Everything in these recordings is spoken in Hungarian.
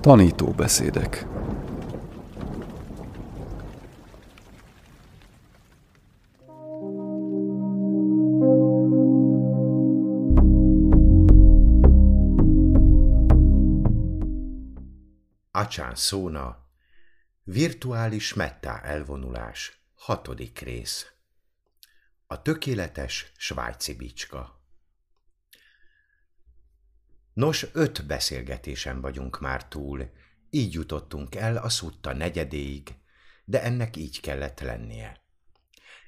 Tanító beszédek. Acsán szóna, virtuális mettá elvonulás, hatodik rész. A tökéletes svájci bicska. Nos, öt beszélgetésen vagyunk már túl, így jutottunk el a szutta negyedéig, de ennek így kellett lennie.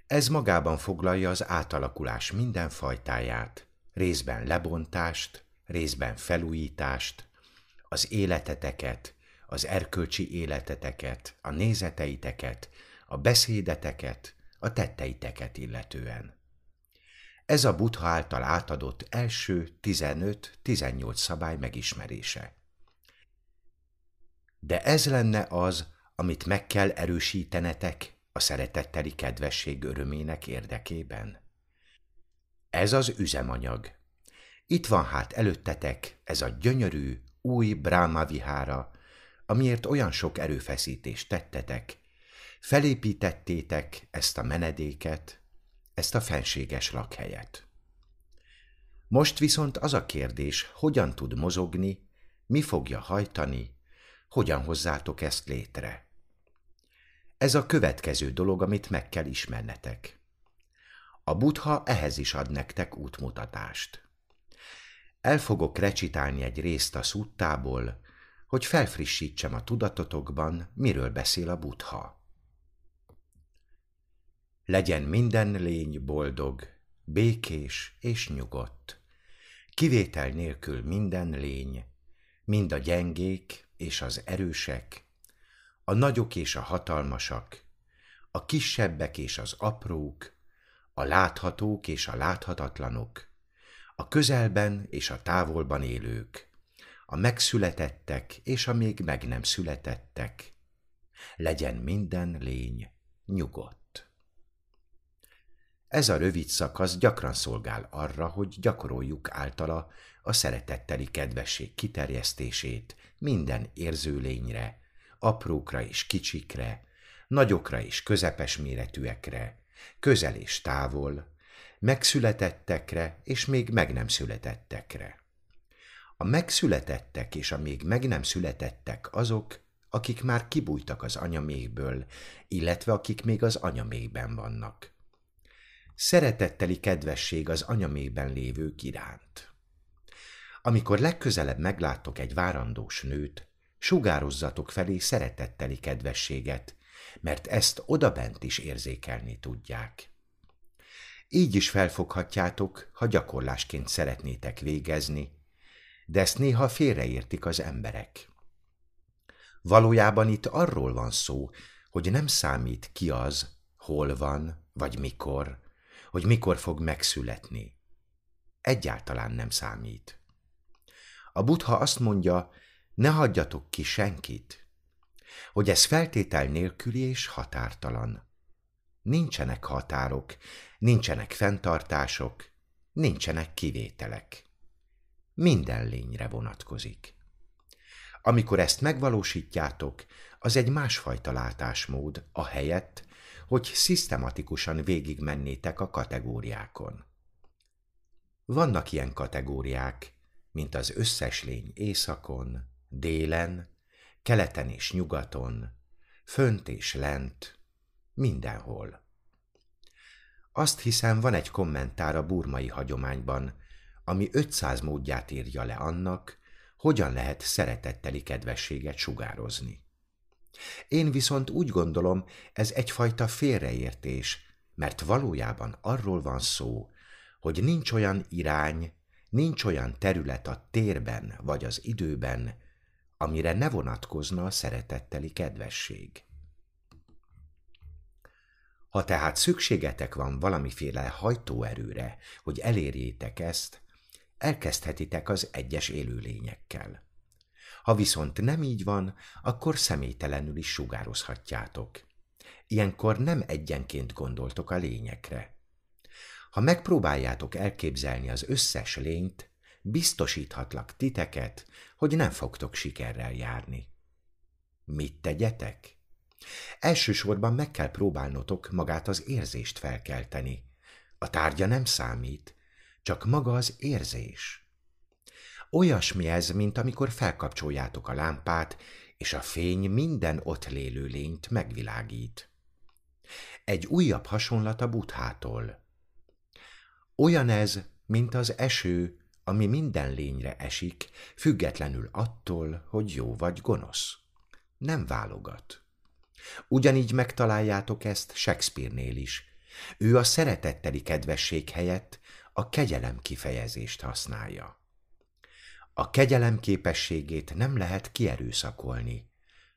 Ez magában foglalja az átalakulás minden fajtáját, részben lebontást, részben felújítást, az életeteket, az erkölcsi életeteket, a nézeteiteket, a beszédeteket, a tetteiteket illetően. Ez a Buddha által átadott első 15-18 szabály megismerése. De ez lenne az, amit meg kell erősítenetek a szeretetteli kedvesség örömének érdekében? Ez az üzemanyag. Itt van hát előttetek ez a gyönyörű, új Brahma vihára, amiért olyan sok erőfeszítést tettetek, felépítettétek ezt a menedéket, ezt a fenséges lakhelyet. Most viszont az a kérdés, hogyan tud mozogni, mi fogja hajtani, hogyan hozzátok ezt létre. Ez a következő dolog, amit meg kell ismernetek. A buddha ehhez is ad nektek útmutatást. El fogok recitálni egy részt a szuttából, hogy felfrissítsem a tudatotokban, miről beszél a buddha. Legyen minden lény boldog, békés és nyugodt. Kivétel nélkül minden lény, mind a gyengék és az erősek, a nagyok és a hatalmasak, a kisebbek és az aprók, a láthatók és a láthatatlanok, a közelben és a távolban élők, a megszületettek és a még meg nem születettek. Legyen minden lény nyugodt. Ez a rövid szakasz gyakran szolgál arra, hogy gyakoroljuk általa a szeretetteli kedvesség kiterjesztését minden érzőlényre, aprókra és kicsikre, nagyokra és közepes méretűekre, közel és távol, megszületettekre és még meg nem születettekre. A megszületettek és a még meg nem születettek azok, akik már kibújtak az anyamékből, illetve akik még az anyamékben vannak. Szeretetteli kedvesség az anyamékben lévők iránt. Amikor legközelebb meglátok egy várandós nőt, sugározzatok felé szeretetteli kedvességet, mert ezt odabent is érzékelni tudják. Így is felfoghatjátok, ha gyakorlásként szeretnétek végezni, de ezt néha félreértik az emberek. Valójában itt arról van szó, hogy nem számít ki az, hol van, vagy mikor, hogy mikor fog megszületni. Egyáltalán nem számít. A buddha azt mondja, ne hagyjatok ki senkit, hogy ez feltétel nélküli és határtalan. Nincsenek határok, nincsenek fenntartások, nincsenek kivételek minden lényre vonatkozik. Amikor ezt megvalósítjátok, az egy másfajta látásmód, a helyett, hogy szisztematikusan végigmennétek a kategóriákon. Vannak ilyen kategóriák, mint az összes lény északon, délen, keleten és nyugaton, fönt és lent, mindenhol. Azt hiszem, van egy kommentár a burmai hagyományban, ami 500 módját írja le annak, hogyan lehet szeretetteli kedvességet sugározni. Én viszont úgy gondolom, ez egyfajta félreértés, mert valójában arról van szó, hogy nincs olyan irány, nincs olyan terület a térben vagy az időben, amire ne vonatkozna a szeretetteli kedvesség. Ha tehát szükségetek van valamiféle hajtóerőre, hogy elérjétek ezt, elkezdhetitek az egyes élőlényekkel. Ha viszont nem így van, akkor személytelenül is sugározhatjátok. Ilyenkor nem egyenként gondoltok a lényekre. Ha megpróbáljátok elképzelni az összes lényt, biztosíthatlak titeket, hogy nem fogtok sikerrel járni. Mit tegyetek? Elsősorban meg kell próbálnotok magát az érzést felkelteni. A tárgya nem számít, csak maga az érzés. Olyasmi ez, mint amikor felkapcsoljátok a lámpát, és a fény minden ott lélő lényt megvilágít. Egy újabb hasonlat a buthától. Olyan ez, mint az eső, ami minden lényre esik, függetlenül attól, hogy jó vagy gonosz. Nem válogat. Ugyanígy megtaláljátok ezt Shakespeare-nél is. Ő a szeretetteli kedvesség helyett a kegyelem kifejezést használja. A kegyelem képességét nem lehet kierőszakolni,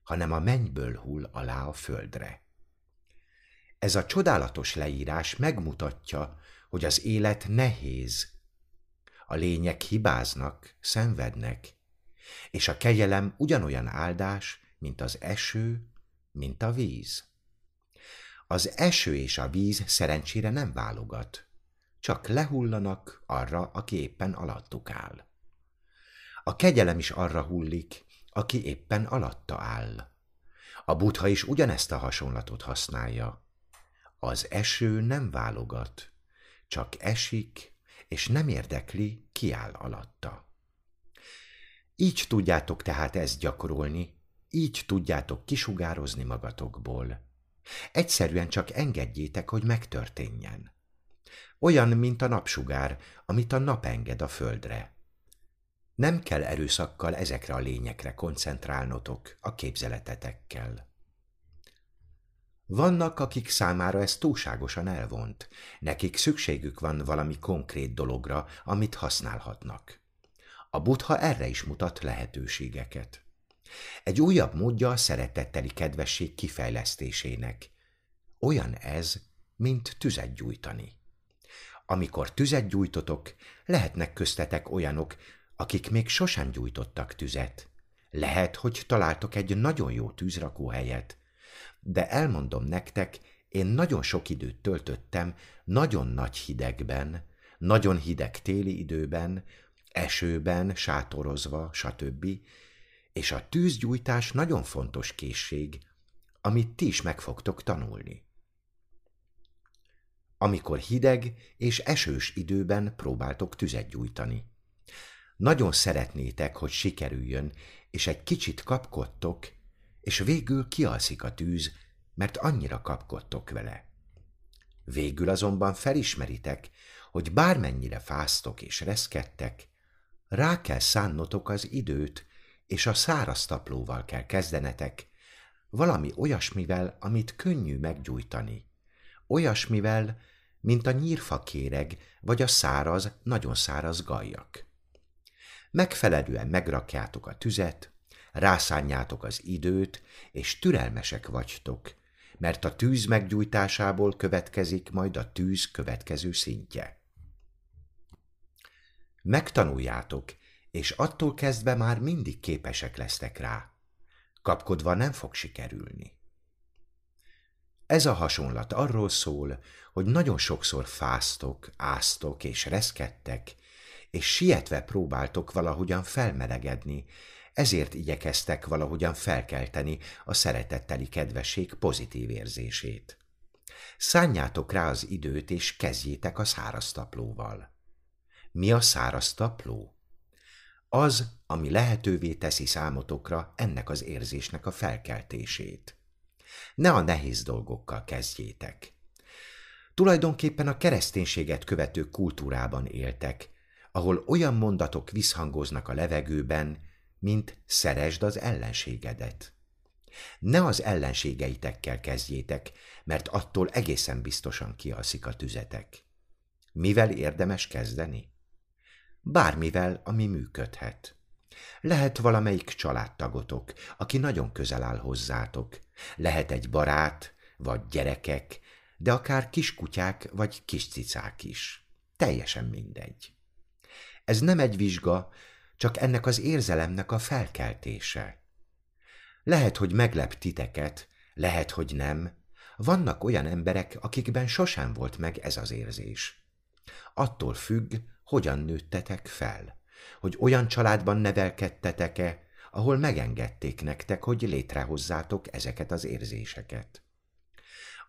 hanem a mennyből hull alá a földre. Ez a csodálatos leírás megmutatja, hogy az élet nehéz. A lények hibáznak, szenvednek, és a kegyelem ugyanolyan áldás, mint az eső, mint a víz. Az eső és a víz szerencsére nem válogat, csak lehullanak arra, aki éppen alattuk áll. A kegyelem is arra hullik, aki éppen alatta áll. A buddha is ugyanezt a hasonlatot használja. Az eső nem válogat, csak esik, és nem érdekli, ki áll alatta. Így tudjátok tehát ezt gyakorolni, így tudjátok kisugározni magatokból. Egyszerűen csak engedjétek, hogy megtörténjen. Olyan, mint a napsugár, amit a nap enged a földre. Nem kell erőszakkal ezekre a lényekre koncentrálnotok a képzeletetekkel. Vannak, akik számára ez túlságosan elvont, nekik szükségük van valami konkrét dologra, amit használhatnak. A buddha erre is mutat lehetőségeket. Egy újabb módja a szeretetteli kedvesség kifejlesztésének. Olyan ez, mint tüzet gyújtani. Amikor tüzet gyújtotok, lehetnek köztetek olyanok, akik még sosem gyújtottak tüzet. Lehet, hogy találtok egy nagyon jó tűzrakóhelyet, de elmondom nektek, én nagyon sok időt töltöttem nagyon nagy hidegben, nagyon hideg téli időben, esőben, sátorozva, stb., és a tűzgyújtás nagyon fontos készség, amit ti is meg fogtok tanulni. Amikor hideg és esős időben próbáltok tüzet gyújtani. Nagyon szeretnétek, hogy sikerüljön, és egy kicsit kapkodtok, és végül kialszik a tűz, mert annyira kapkodtok vele. Végül azonban felismeritek, hogy bármennyire fáztok és reszkedtek, rá kell szánnotok az időt, és a száraz taplóval kell kezdenetek, valami olyasmivel, amit könnyű meggyújtani. Olyasmivel, mint a nyírfakéreg, vagy a száraz, nagyon száraz gajak. Megfelelően megrakjátok a tüzet, rászánjátok az időt, és türelmesek vagytok, mert a tűz meggyújtásából következik majd a tűz következő szintje. Megtanuljátok, és attól kezdve már mindig képesek lesztek rá. Kapkodva nem fog sikerülni. Ez a hasonlat arról szól, hogy nagyon sokszor fáztok, áztok és reszkedtek, és sietve próbáltok valahogyan felmelegedni, ezért igyekeztek valahogyan felkelteni a szeretetteli kedvesség pozitív érzését. Szánjátok rá az időt, és kezdjétek a szárasztaplóval. Mi a szárasztapló? Az, ami lehetővé teszi számotokra ennek az érzésnek a felkeltését. Ne a nehéz dolgokkal kezdjétek. Tulajdonképpen a kereszténységet követő kultúrában éltek, ahol olyan mondatok visszhangoznak a levegőben, mint szeresd az ellenségedet. Ne az ellenségeitekkel kezdjétek, mert attól egészen biztosan kialszik a tüzetek. Mivel érdemes kezdeni? Bármivel, ami működhet. Lehet valamelyik családtagotok, aki nagyon közel áll hozzátok. Lehet egy barát, vagy gyerekek, de akár kiskutyák vagy kiscicák is. Teljesen mindegy. Ez nem egy vizsga, csak ennek az érzelemnek a felkeltése. Lehet, hogy meglep titeket, lehet, hogy nem. Vannak olyan emberek, akikben sosem volt meg ez az érzés. Attól függ, hogyan nőttetek fel, hogy olyan családban nevelkedtetek-e, ahol megengedték nektek, hogy létrehozzátok ezeket az érzéseket.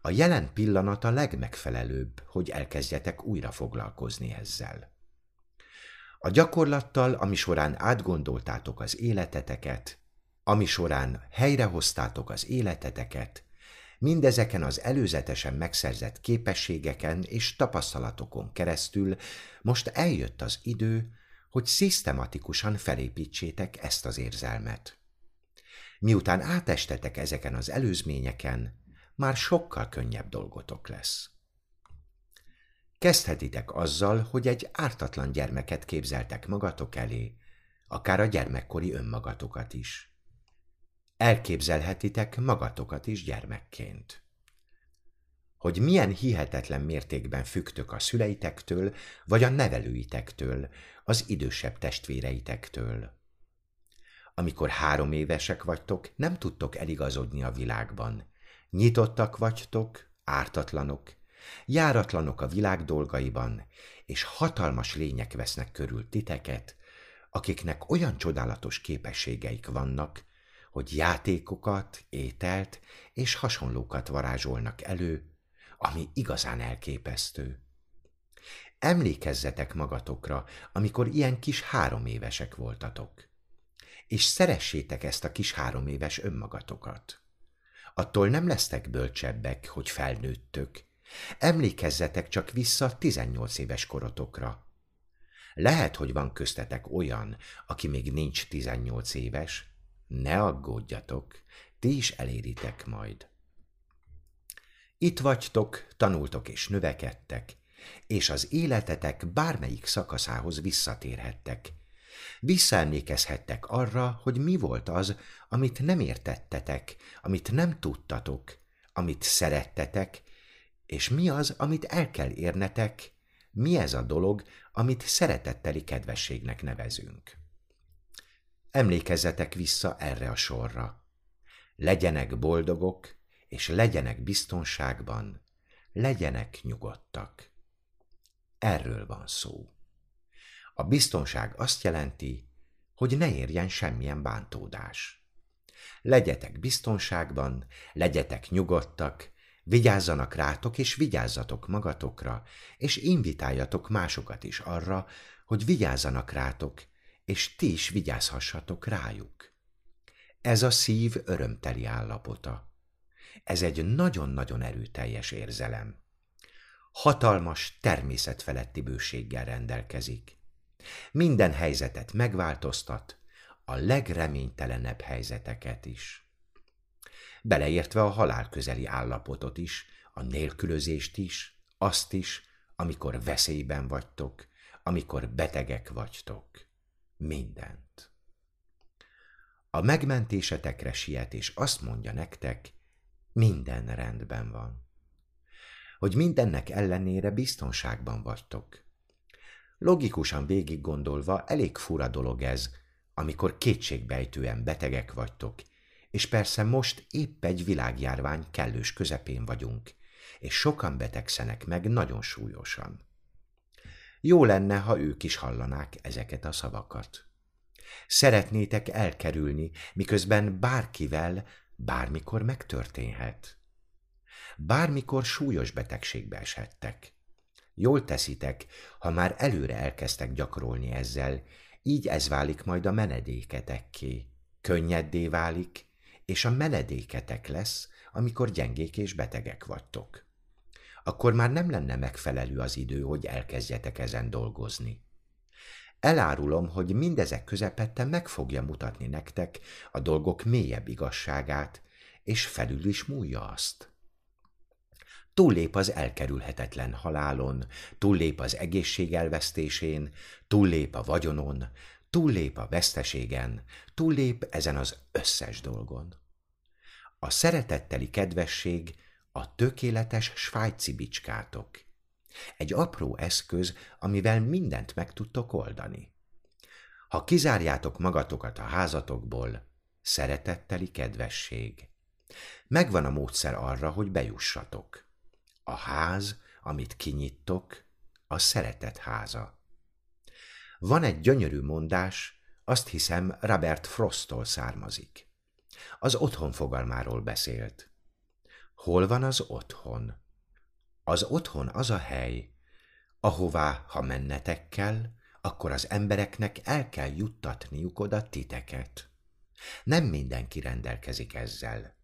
A jelen pillanat a legmegfelelőbb, hogy elkezdjetek újra foglalkozni ezzel. A gyakorlattal, ami során átgondoltátok az életeteket, ami során helyrehoztátok az életeteket, mindezeken az előzetesen megszerzett képességeken és tapasztalatokon keresztül most eljött az idő, hogy szisztematikusan felépítsétek ezt az érzelmet. Miután átestetek ezeken az előzményeken, már sokkal könnyebb dolgotok lesz. Kezdhetitek azzal, hogy egy ártatlan gyermeket képzeltek magatok elé, akár a gyermekkori önmagatokat is. Elképzelhetitek magatokat is gyermekként. Hogy milyen hihetetlen mértékben fügtök a szüleitektől, vagy a nevelőitektől, az idősebb testvéreitektől. Amikor három évesek vagytok, nem tudtok eligazodni a világban. Nyitottak vagytok, ártatlanok, járatlanok a világ dolgaiban, és hatalmas lények vesznek körül titeket, akiknek olyan csodálatos képességeik vannak, hogy játékokat, ételt és hasonlókat varázsolnak elő, ami igazán elképesztő. Emlékezzetek magatokra, amikor ilyen kis három évesek voltatok, és szeressétek ezt a kis három éves önmagatokat. Attól nem lesztek bölcsebbek, hogy felnőttök. Emlékezzetek csak vissza 18 éves korotokra. Lehet, hogy van köztetek olyan, aki még nincs 18 éves. Ne aggódjatok, ti is eléritek majd. Itt vagytok, tanultok és növekedtek, és az életetek bármelyik szakaszához visszatérhettek. Visszaemlékezhettek arra, hogy mi volt az, amit nem értettetek, amit nem tudtatok, amit szerettetek, és mi az, amit el kell érnetek, mi ez a dolog, amit szeretetteli kedvességnek nevezünk. Emlékezzetek vissza erre a sorra. Legyenek boldogok, és legyenek biztonságban, legyenek nyugodtak. Erről van szó. A biztonság azt jelenti, hogy ne érjen semmilyen bántódás. Legyetek biztonságban, legyetek nyugodtak, vigyázzanak rátok és vigyázzatok magatokra, és invitáljatok másokat is arra, hogy vigyázzanak rátok, és ti is vigyázhassatok rájuk. Ez a szív örömteli állapota. Ez egy nagyon-nagyon erőteljes érzelem. Hatalmas, természetfeletti bőséggel rendelkezik. Minden helyzetet megváltoztat, a legreménytelenebb helyzeteket is. Beleértve a halál közeli állapotot is, a nélkülözést is, azt is, amikor veszélyben vagytok, amikor betegek vagytok. Mindent. A megmentésetekre siet, és azt mondja nektek, minden rendben van. Hogy mindennek ellenére biztonságban vagytok. Logikusan végig gondolva elég fura dolog ez, amikor kétségbejtően betegek vagytok, és persze most épp egy világjárvány kellős közepén vagyunk, és sokan betegszenek meg nagyon súlyosan. Jó lenne, ha ők is hallanák ezeket a szavakat. Szeretnétek elkerülni, miközben bárkivel bármikor megtörténhet. Bármikor súlyos betegségbe eshettek. Jól teszitek, ha már előre elkezdtek gyakorolni ezzel, így ez válik majd a menedéketekké. Könnyeddé válik, és a menedéketek lesz, amikor gyengék és betegek vagytok. Akkor már nem lenne megfelelő az idő, hogy elkezdjetek ezen dolgozni. Elárulom, hogy mindezek közepette meg fogja mutatni nektek a dolgok mélyebb igazságát, és felül is múlja azt. Túllép az elkerülhetetlen halálon, túllép az egészség elvesztésén, túllép a vagyonon, túllép a veszteségen, túllép ezen az összes dolgon. A szeretetteli kedvesség a tökéletes svájci bicskátok, egy apró eszköz, amivel mindent meg tudtok oldani. Ha kizárjátok magatokat a házatokból, szeretetteli kedvesség. Megvan a módszer arra, hogy bejussatok. A ház, amit kinyittok, a szeretet háza. Van egy gyönyörű mondás, azt hiszem Robert Frostól származik. Az otthon fogalmáról beszélt. Hol van az otthon? Az otthon az a hely, ahová, ha mennetek kell, akkor az embereknek el kell juttatniuk oda titeket. Nem mindenki rendelkezik ezzel.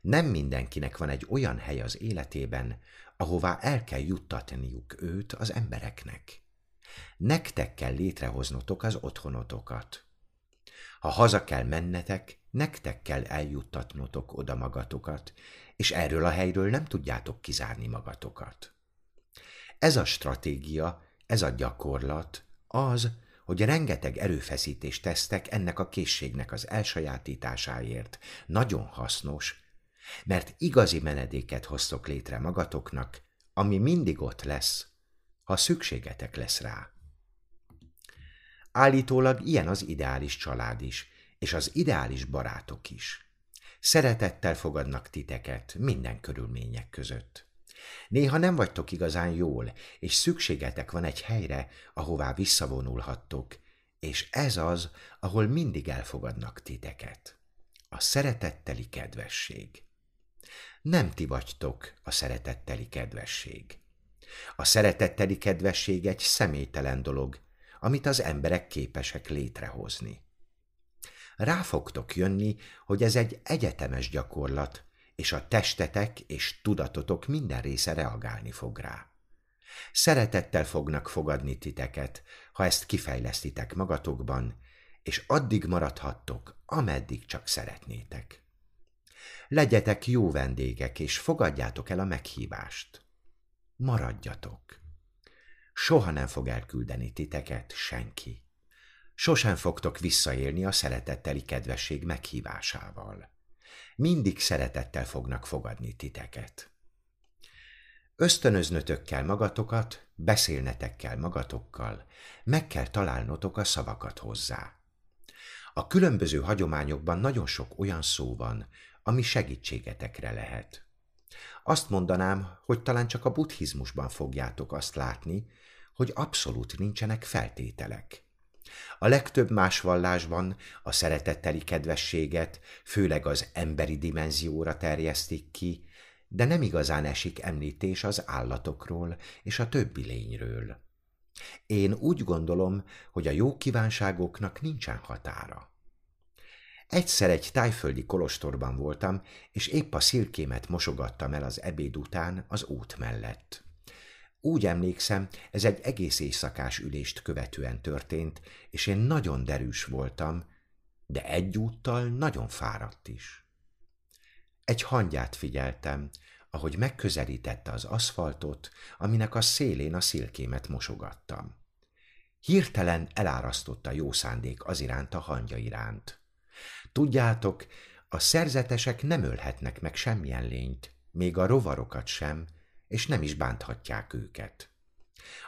Nem mindenkinek van egy olyan hely az életében, ahová el kell juttatniuk őt az embereknek. Nektek kell létrehoznotok az otthonotokat. Ha haza kell mennetek, nektek kell eljuttatnotok oda magatokat, és erről a helyről nem tudjátok kizárni magatokat. Ez a stratégia, ez a gyakorlat az, hogy rengeteg erőfeszítést tesztek ennek a készségnek az elsajátításáért. Nagyon hasznos, mert igazi menedéket hoztok létre magatoknak, ami mindig ott lesz, ha szükségetek lesz rá. Állítólag ilyen az ideális család is, és az ideális barátok is. Szeretettel fogadnak titeket minden körülmények között. Néha nem vagytok igazán jól, és szükségetek van egy helyre, ahová visszavonulhattok, és ez az, ahol mindig elfogadnak titeket. A szeretetteli kedvesség. Nem ti vagytok a szeretetteli kedvesség. A szeretetteli kedvesség egy személytelen dolog, amit az emberek képesek létrehozni. Rá fogtok jönni, hogy ez egy egyetemes gyakorlat, és a testetek és tudatotok minden része reagálni fog rá. Szeretettel fognak fogadni titeket, ha ezt kifejlesztitek magatokban, és addig maradhattok, ameddig csak szeretnétek. Legyetek jó vendégek, és fogadjátok el a meghívást. Maradjatok. Soha nem fog elküldeni titeket senki. Sosem fogtok visszaélni a szeretetteli kedvesség meghívásával mindig szeretettel fognak fogadni titeket. Ösztönöznötök kell magatokat, beszélnetek kell magatokkal, meg kell találnotok a szavakat hozzá. A különböző hagyományokban nagyon sok olyan szó van, ami segítségetekre lehet. Azt mondanám, hogy talán csak a buddhizmusban fogjátok azt látni, hogy abszolút nincsenek feltételek. A legtöbb más vallásban a szeretetteli kedvességet főleg az emberi dimenzióra terjesztik ki, de nem igazán esik említés az állatokról és a többi lényről. Én úgy gondolom, hogy a jó kívánságoknak nincsen határa. Egyszer egy tájföldi kolostorban voltam, és épp a szilkémet mosogattam el az ebéd után az út mellett. Úgy emlékszem, ez egy egész éjszakás ülést követően történt, és én nagyon derűs voltam, de egyúttal nagyon fáradt is. Egy hangyát figyeltem, ahogy megközelítette az aszfaltot, aminek a szélén a szilkémet mosogattam. Hirtelen elárasztotta jó szándék az iránt a hangya iránt. Tudjátok, a szerzetesek nem ölhetnek meg semmilyen lényt, még a rovarokat sem, és nem is bánthatják őket.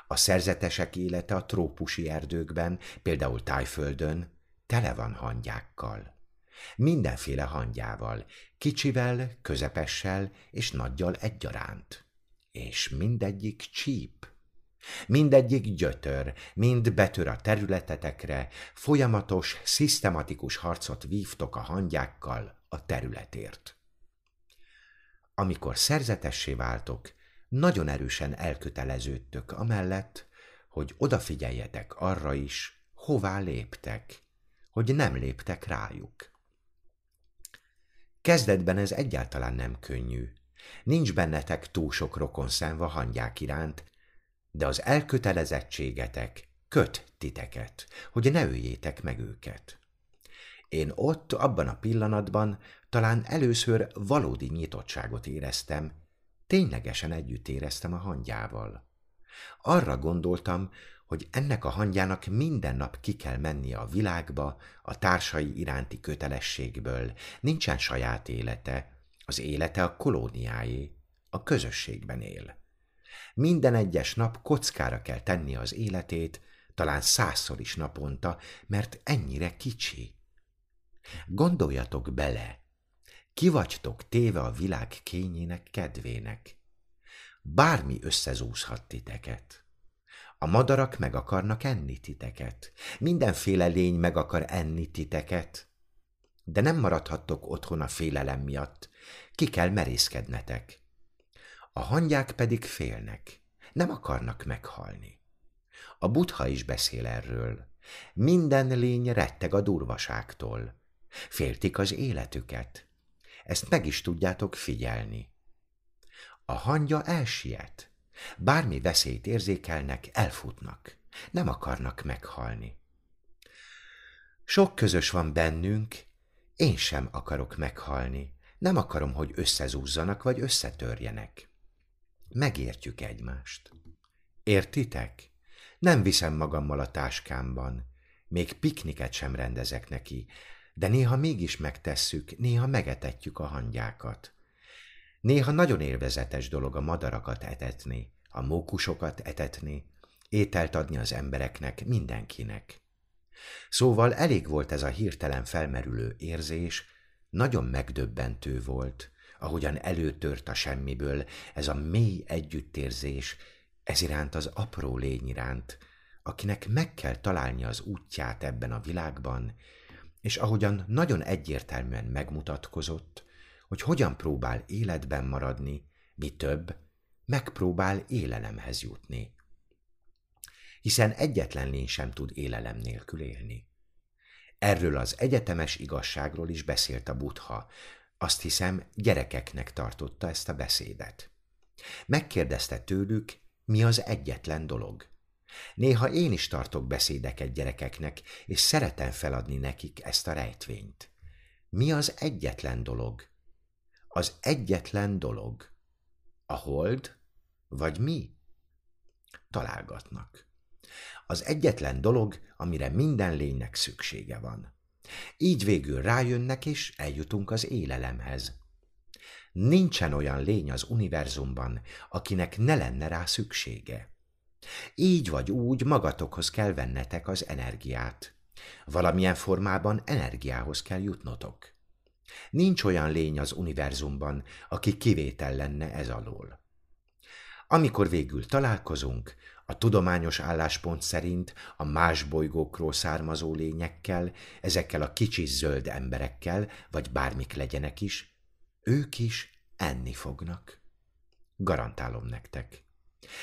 A szerzetesek élete a trópusi erdőkben, például Tájföldön, tele van hangyákkal. Mindenféle hangyával, kicsivel, közepessel és nagyjal egyaránt. És mindegyik csíp. Mindegyik gyötör, mind betör a területetekre, folyamatos, szisztematikus harcot vívtok a hangyákkal a területért. Amikor szerzetessé váltok, nagyon erősen elköteleződtök amellett, hogy odafigyeljetek arra is, hová léptek, hogy nem léptek rájuk. Kezdetben ez egyáltalán nem könnyű. Nincs bennetek túl sok rokon szemva hangyák iránt, de az elkötelezettségetek köt titeket, hogy ne öljétek meg őket. Én ott, abban a pillanatban talán először valódi nyitottságot éreztem, ténylegesen együtt éreztem a hangyával. Arra gondoltam, hogy ennek a hangyának minden nap ki kell mennie a világba a társai iránti kötelességből, nincsen saját élete, az élete a kolóniáé, a közösségben él. Minden egyes nap kockára kell tenni az életét, talán százszor is naponta, mert ennyire kicsi. Gondoljatok bele, ki vagytok téve a világ kényének kedvének. Bármi összezúzhat titeket. A madarak meg akarnak enni titeket. Mindenféle lény meg akar enni titeket. De nem maradhattok otthon a félelem miatt. Ki kell merészkednetek. A hangyák pedig félnek. Nem akarnak meghalni. A butha is beszél erről. Minden lény retteg a durvaságtól. Féltik az életüket. Ezt meg is tudjátok figyelni. A hangya elsiet. Bármi veszélyt érzékelnek, elfutnak. Nem akarnak meghalni. Sok közös van bennünk, én sem akarok meghalni. Nem akarom, hogy összezúzzanak vagy összetörjenek. Megértjük egymást. Értitek? Nem viszem magammal a táskámban. Még pikniket sem rendezek neki, de néha mégis megtesszük, néha megetetjük a hangyákat. Néha nagyon élvezetes dolog a madarakat etetni, a mókusokat etetni, ételt adni az embereknek, mindenkinek. Szóval elég volt ez a hirtelen felmerülő érzés, nagyon megdöbbentő volt, ahogyan előtört a semmiből ez a mély együttérzés, ez iránt az apró lény iránt, akinek meg kell találni az útját ebben a világban, és ahogyan nagyon egyértelműen megmutatkozott, hogy hogyan próbál életben maradni, mi több, megpróbál élelemhez jutni. Hiszen egyetlen lény sem tud élelem nélkül élni. Erről az egyetemes igazságról is beszélt a butha, azt hiszem gyerekeknek tartotta ezt a beszédet. Megkérdezte tőlük, mi az egyetlen dolog. Néha én is tartok beszédeket gyerekeknek, és szeretem feladni nekik ezt a rejtvényt. Mi az egyetlen dolog? Az egyetlen dolog. A hold, vagy mi? Találgatnak. Az egyetlen dolog, amire minden lénynek szüksége van. Így végül rájönnek, és eljutunk az élelemhez. Nincsen olyan lény az univerzumban, akinek ne lenne rá szüksége. Így vagy úgy magatokhoz kell vennetek az energiát. Valamilyen formában energiához kell jutnotok. Nincs olyan lény az univerzumban, aki kivétel lenne ez alól. Amikor végül találkozunk, a tudományos álláspont szerint a más bolygókról származó lényekkel, ezekkel a kicsi zöld emberekkel, vagy bármik legyenek is, ők is enni fognak. Garantálom nektek.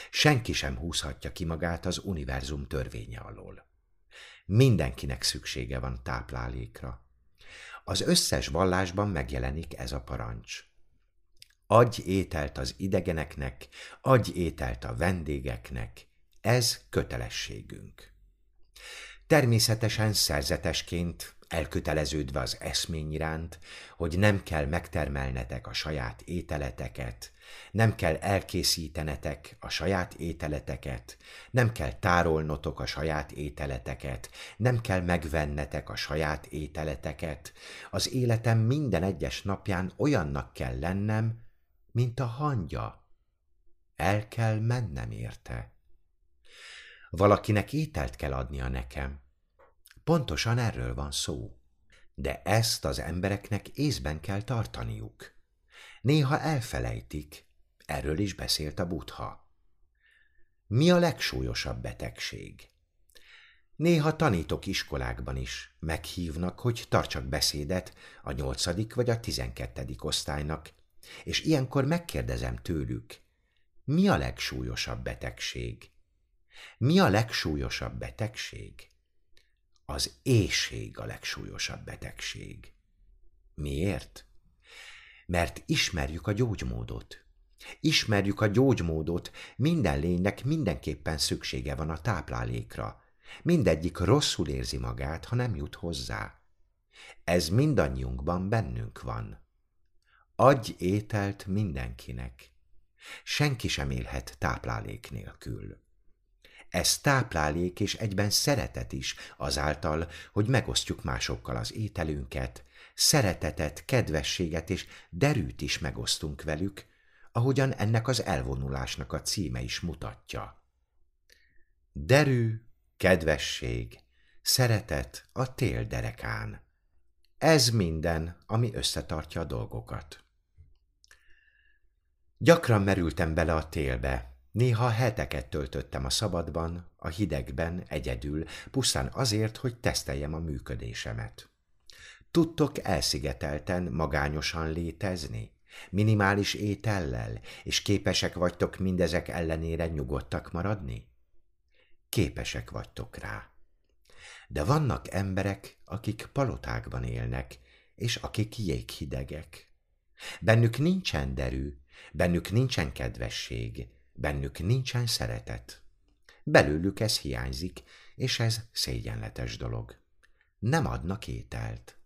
Senki sem húzhatja ki magát az univerzum törvénye alól. Mindenkinek szüksége van táplálékra. Az összes vallásban megjelenik ez a parancs. Adj ételt az idegeneknek, adj ételt a vendégeknek, ez kötelességünk. Természetesen szerzetesként elköteleződve az eszmény iránt, hogy nem kell megtermelnetek a saját ételeteket, nem kell elkészítenetek a saját ételeteket, nem kell tárolnotok a saját ételeteket, nem kell megvennetek a saját ételeteket. Az életem minden egyes napján olyannak kell lennem, mint a hangya. El kell mennem érte. Valakinek ételt kell adnia nekem. Pontosan erről van szó. De ezt az embereknek észben kell tartaniuk. Néha elfelejtik, erről is beszélt a butha. Mi a legsúlyosabb betegség? Néha tanítok iskolákban is, meghívnak, hogy tartsak beszédet a nyolcadik vagy a tizenkettedik osztálynak, és ilyenkor megkérdezem tőlük, mi a legsúlyosabb betegség? Mi a legsúlyosabb betegség? Az éjség a legsúlyosabb betegség. Miért? Mert ismerjük a gyógymódot. Ismerjük a gyógymódot, minden lénynek mindenképpen szüksége van a táplálékra. Mindegyik rosszul érzi magát, ha nem jut hozzá. Ez mindannyiunkban bennünk van. Adj ételt mindenkinek. Senki sem élhet táplálék nélkül. Ez táplálék és egyben szeretet is azáltal, hogy megosztjuk másokkal az ételünket, szeretetet, kedvességet és derűt is megosztunk velük, ahogyan ennek az elvonulásnak a címe is mutatja. Derű, kedvesség, szeretet a tél derekán. Ez minden, ami összetartja a dolgokat. Gyakran merültem bele a télbe, Néha heteket töltöttem a szabadban, a hidegben, egyedül, pusztán azért, hogy teszteljem a működésemet. Tudtok elszigetelten, magányosan létezni? Minimális étellel, és képesek vagytok mindezek ellenére nyugodtak maradni? Képesek vagytok rá. De vannak emberek, akik palotákban élnek, és akik jéghidegek. Bennük nincsen derű, bennük nincsen kedvesség, bennük nincsen szeretet. Belőlük ez hiányzik, és ez szégyenletes dolog. Nem adnak ételt.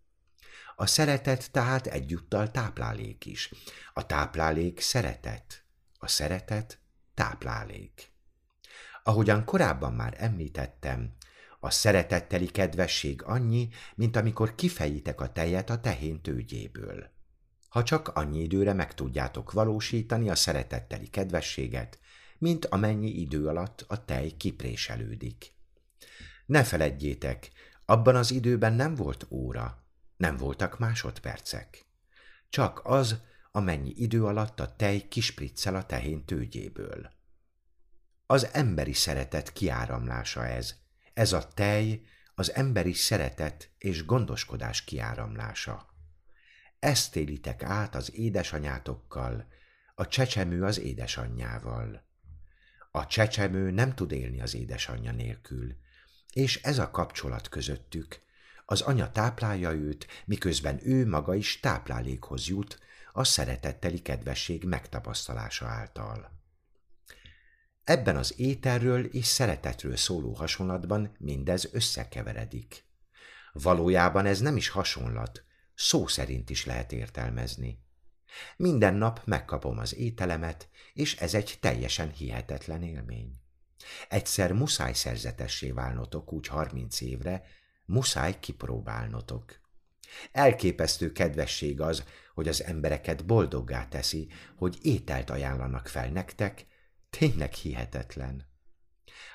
A szeretet tehát egyúttal táplálék is. A táplálék szeretet. A szeretet táplálék. Ahogyan korábban már említettem, a szeretetteli kedvesség annyi, mint amikor kifejitek a tejet a tehén tőgyéből. Ha csak annyi időre meg tudjátok valósítani a szeretetteli kedvességet, mint amennyi idő alatt a tej kipréselődik. Ne feledjétek, abban az időben nem volt óra, nem voltak másodpercek. Csak az, amennyi idő alatt a tej kispriccel a tehén tőgyéből. Az emberi szeretet kiáramlása ez. Ez a tej az emberi szeretet és gondoskodás kiáramlása. Ezt élitek át az édesanyátokkal, a csecsemő az édesanyjával. A csecsemő nem tud élni az édesanyja nélkül, és ez a kapcsolat közöttük. Az anya táplálja őt, miközben ő maga is táplálékhoz jut a szeretetteli kedvesség megtapasztalása által. Ebben az ételről és szeretetről szóló hasonlatban mindez összekeveredik. Valójában ez nem is hasonlat, szó szerint is lehet értelmezni. Minden nap megkapom az ételemet, és ez egy teljesen hihetetlen élmény. Egyszer muszáj szerzetessé válnotok úgy harminc évre, muszáj kipróbálnotok. Elképesztő kedvesség az, hogy az embereket boldoggá teszi, hogy ételt ajánlanak fel nektek, tényleg hihetetlen.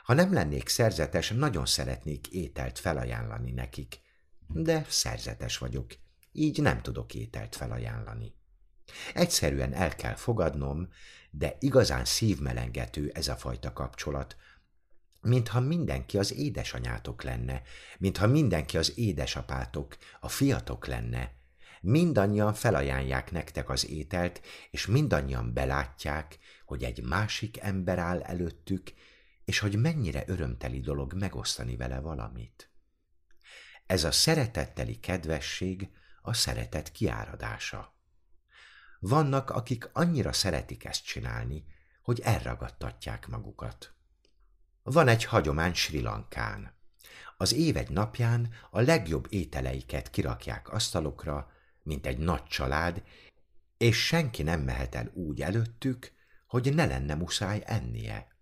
Ha nem lennék szerzetes, nagyon szeretnék ételt felajánlani nekik, de szerzetes vagyok, így nem tudok ételt felajánlani. Egyszerűen el kell fogadnom, de igazán szívmelengető ez a fajta kapcsolat, mintha mindenki az édesanyátok lenne, mintha mindenki az édesapátok, a fiatok lenne. Mindannyian felajánlják nektek az ételt, és mindannyian belátják, hogy egy másik ember áll előttük, és hogy mennyire örömteli dolog megosztani vele valamit. Ez a szeretetteli kedvesség a szeretet kiáradása. Vannak, akik annyira szeretik ezt csinálni, hogy elragadtatják magukat. Van egy hagyomány Sri Lankán. Az év egy napján a legjobb ételeiket kirakják asztalokra, mint egy nagy család, és senki nem mehet el úgy előttük, hogy ne lenne muszáj ennie.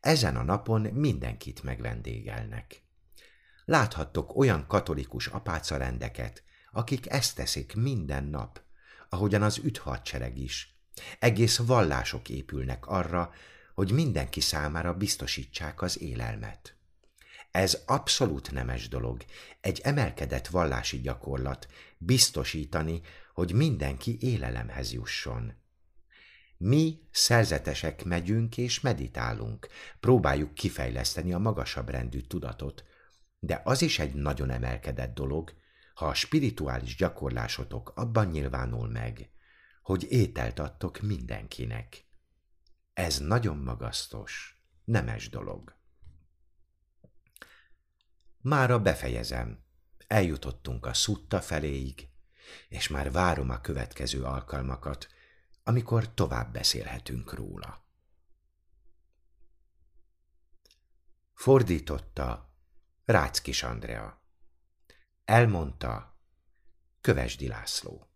Ezen a napon mindenkit megvendégelnek. Láthattok olyan katolikus apácarendeket, akik ezt teszik minden nap, ahogyan az üthadsereg is. Egész vallások épülnek arra, hogy mindenki számára biztosítsák az élelmet. Ez abszolút nemes dolog, egy emelkedett vallási gyakorlat biztosítani, hogy mindenki élelemhez jusson. Mi szerzetesek megyünk és meditálunk, próbáljuk kifejleszteni a magasabb rendű tudatot, de az is egy nagyon emelkedett dolog, ha a spirituális gyakorlásotok abban nyilvánul meg, hogy ételt adtok mindenkinek. Ez nagyon magasztos, nemes dolog. Mára befejezem. Eljutottunk a szutta feléig, és már várom a következő alkalmakat, amikor tovább beszélhetünk róla. Fordította Ráckis Andrea. Elmondta Kövesdi László.